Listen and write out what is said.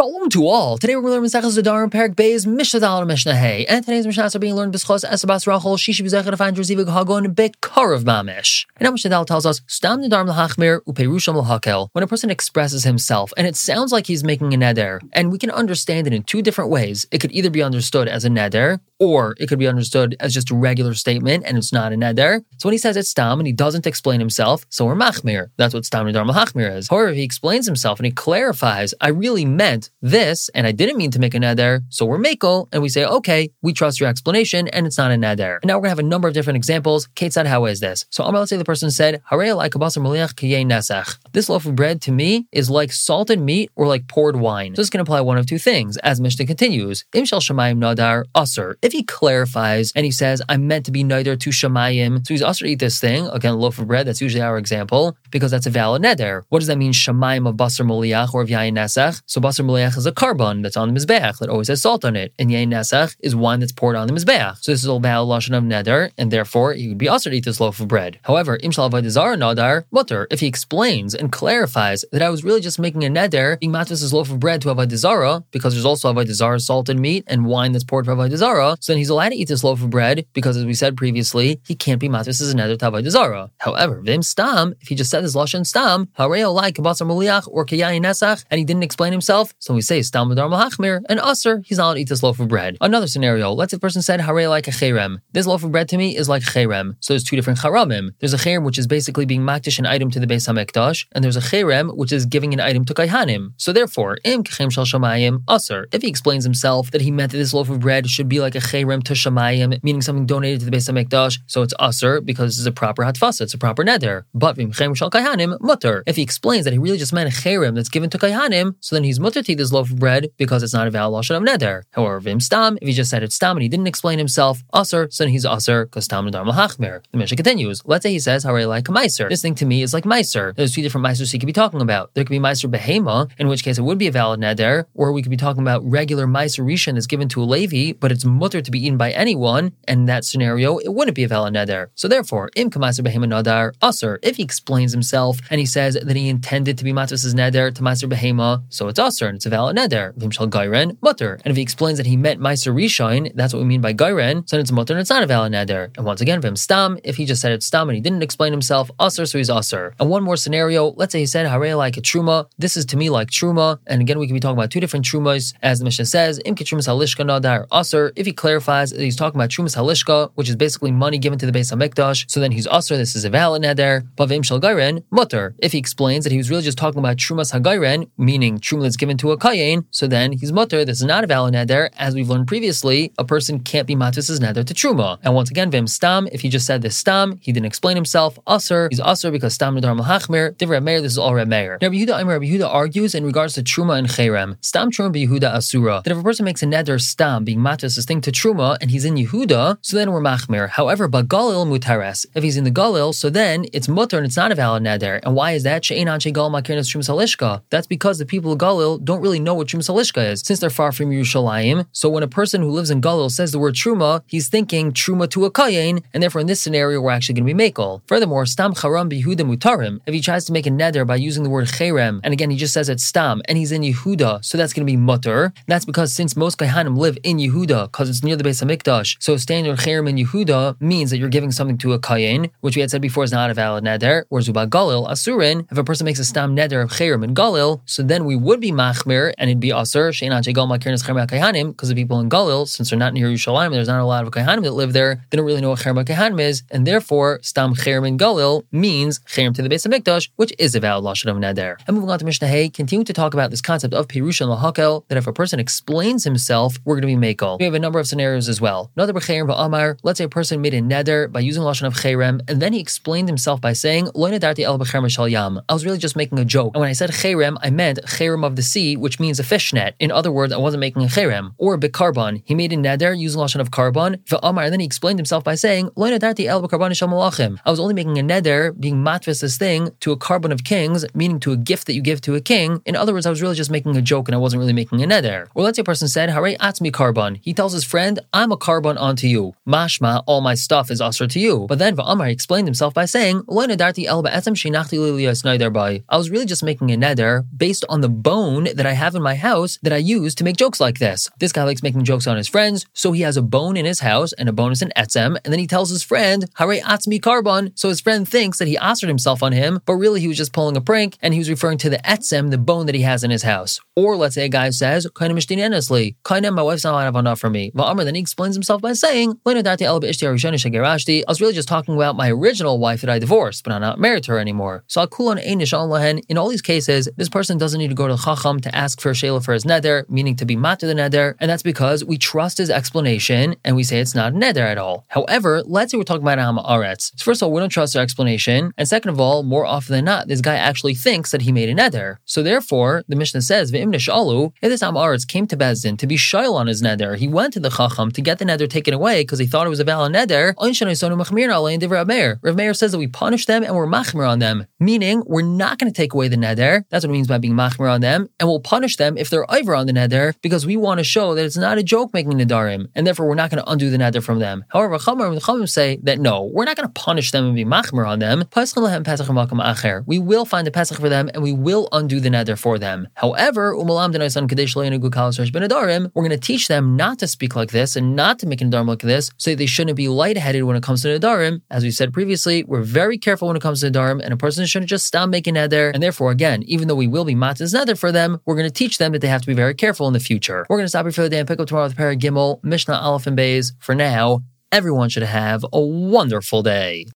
Shalom to all. Today we're going to learn Maseches Zadar and Perik Beis Mishnah Dal and Mishnah Hey. And today's Mishnahs are being learned B'schos Esabas Rachel Shishi B'zechah to find Rezivig Hagon Bekarav Mamish. And now Mishnah Dal tells us Stam Nadarm Lahachmir Uperusham Lahakel. When a person expresses himself and it sounds like he's making a neder, and we can understand it in two different ways. It could either be understood as a neder, or it could be understood as just a regular statement and it's not a neder. So when he says it's Stam and he doesn't explain himself, so we're Machmir. That's what Stam Nadarm Lahachmir is. However, if he explains himself and he clarifies, I really meant this, and I didn't mean to make a neder, so we're makel, and we say, okay, we trust your explanation, and it's not a neder. And now we're gonna have a number of different examples. Kate said, how is this? So Amar, let's say the person said, This loaf of bread to me is like salted meat or like poured wine. So this can apply one of two things, as Mishnah continues. Im shel shamayim nadar usr. If he clarifies and he says, I'm meant to be neder to shamayim, so he's also to eat this thing, again, loaf of bread, that's usually our example, because that's a valid neder. What does that mean, shamayim of basar moliach or of yayin nesach? So basar Meleach is a korban that's on the Mizbeach that always has salt on it. And Yain Nesach is wine that's poured on the Mizbeach. So this is all valid Lashon of Neder, and therefore he would be also to eat this loaf of bread. However, Imshal Avaydazar Nadar, Mutter, if he explains and clarifies that I was really just making a Neder, being matras this loaf of bread to Avaydazara, because there's also Avaydazara salted meat and wine that's poured for Avaydazara, so then he's allowed to eat this loaf of bread, because as we said previously, he can't be matras as a Neder to Avaydazara. However, Vim Stam, if he just said this Lashon Stam, Hareo like Kabasar Muliach or Kayayin Nesach, and he didn't explain himself, so we say Stam Madar Malachmir, and Aser, he's not allowed to eat this loaf of bread. Another scenario, let's say the person said Hare like a cherem. This loaf of bread to me is like cherem. So there's two different charamim. There's a cherem which is basically being makdish an item to the Beis Hamikdash, and there's a cherem which is giving an item to Kaihanim. So therefore, im kechem shal shamayim Aser. If he explains himself that he meant that this loaf of bread should be like a cherem to shamayim, meaning something donated to the Beis Hamikdash, so it's Aser because this is a proper hatfasa, it's a proper neder. But vim shal Kaihanim mutter. If he explains that he really just meant cherem that's given to Kaihanim, so then he's mutter to eat this loaf of bread because it's not a valid lashon of neder. However, vim stam, if he just said it's stam and he didn't explain himself, aser, so then he's aser because stam nadar malachmer. The Mishnah continues. Let's say he says, "How are you like meiser." This thing to me is like meiser. There's two different meisers he could be talking about. There could be meiser behema, in which case it would be a valid neder, or we could be talking about regular meiser rishon that's given to a levi, but it's mutter to be eaten by anyone. And in that scenario, it wouldn't be a valid neder. So therefore, im kameiser behema nadar aser. If he explains himself and he says that he intended to be matzvah's neder to meiser behema, so it's aser and it's a valid neder. Vimshal gairen mutter. And if he explains that he meant meiser rishon, that's what we mean by gairen, so it's mutter and it's not a valid neder. And once again, vim stam. If he just said it's stam and he didn't explain himself, aser, so he's aser. And one more scenario. Let's say he said hare like a truma. This is to me like truma. And again, we can be talking about two different trumas, as the Mishnah says. Im trumas halishka nadar aser. If he clarifies that he's talking about trumas halishka, which is basically money given to the Beis Hamikdash, so then he's aser. This is a valid neder. But vim shal gairen mutter. If he explains that he was really just talking about trumas hagairen, meaning truma that's given to a kayin, so then he's mutter. This is not a valid neder. As we've learned previously, a person can't be matis as neder to truma. And once again, vim stam. If he just said this stam, he didn't explain himself. Aser, he's aser because stam nadar malachmir. Divrei Meir, this is all Reb Meir. Now, Yehuda, Rabbi Yehuda argues in regards to truma and cherem. Stam truma Yehuda asura. That if a person makes a neder stam being matis this thing to truma and he's in Yehuda, so then we're machmir. However, but galil mutares. If he's in the galil, so then it's mutter and it's not a valid neder. And why is that? That's because the people of Galil don't really know what trumas halishka is, since they're far from Yerushalayim. So when a person who lives in Galil says the word truma, he's thinking truma to a kayin, and therefore in this scenario we're actually going to be makel. Furthermore, stam charam bihuda mutarim. If he tries to make a neder by using the word cherem, and again he just says it's stam, and he's in Yehuda, so that's going to be mutter. That's because since most kaihanim live in Yehuda, because it's near the base of Hamikdash, so standard cherem in Yehuda means that you're giving something to a kayin, which we had said before is not a valid neder. Whereas uba Galil asurin, if a person makes a stam neder of cherem in Galil, so then we would be machmir, and it'd be asur she'enan shegal makirnas because the people in Galil, since they're not near Yerushalayim, there's not a lot of kaihanim that live there. They don't really know what cherem kaihanim is, and therefore stam cherem in Galil means cherem to the base of Hamikdash, which is a valid lashon of neder. And moving on to Mishnah Hay, continue to talk about this concept of pirusha and lahakel, that if a person explains himself, we're going to be makel. We have a number of scenarios as well. Another b'cherem ba'amar, let's say a person made a neder by using lashon of cherem, and then he explained himself by saying, lo nedarti el b'cherem yam. I was really just making a joke. And when I said cherem, I meant cherem of the sea, which means a fishnet. In other words, I wasn't making a cherem. Or bikarbon. He made a neder using lashon of korban, v'amar, and then he explained himself by saying, lo nedarti el b'karbon malachim. I was only making a neder, being matvis this thing, to a korban of kings, meaning to a gift that you give to a king. In other words, I was really just making a joke and I wasn't really making a neder. Or let's say a person said, Hare atzmi korban. He tells his friend friend, I'm a korban onto you. Mashma, all my stuff is usher to you. But then Va'amar explained himself by saying, I was really just making a neder based on the bone that I have in my house that I use to make jokes like this. This guy likes making jokes on his friends, so he has a bone in his house and a bone is in etzem, and then he tells his friend, Hare atzmi korban, so his friend thinks that he ushered himself on him, but really he was just pulling a prank and he was referring to the etzem, the bone that he has in his house. Or let's say a guy says, Kaina my wife's not have enough for me. Va'amr then he explains himself by saying, I was really just talking about my original wife that I divorced, but I'm not married to her anymore. So in all these cases, this person doesn't need to go to Chacham to ask for a shayla for his neder, meaning to be mat to the neder, and that's because we trust his explanation and we say it's not neder at all. However, let's say we're talking about Am Aretz. So first of all, we don't trust their explanation, and second of all, more often than not, this guy actually thinks that he made a neder. So therefore, the Mishnah says, if this Am Aretz came to Bezdin to be shail on his neder, he went to the Chacham to get the neder taken away because he thought it was a valid neder. Rav Meir says that we punish them and we're machmir on them, meaning we're not going to take away the neder. That's what it means by being machmir on them, and we'll punish them if they're over on the neder because we want to show that it's not a joke making nedarim, and therefore we're not going to undo the neder from them. However, Chamar and Chamim say that no, we're not going to punish them and be machmir on them. We will find a pesach for them and we will undo the neder for them. However, we're going to teach them not to speak like this and not to make a nedarim like this, so they shouldn't be lightheaded when it comes to nedarim. As we said previously, we're very careful when it comes to nedarim, and a person shouldn't just stop making neder. And therefore, again, even though we will be matzah's neder for them, we're going to teach them that they have to be very careful in the future. We're going to stop here for the day and pick up tomorrow with Parag Gimel, Mishnah Aleph and Bays. For now, everyone should have a wonderful day.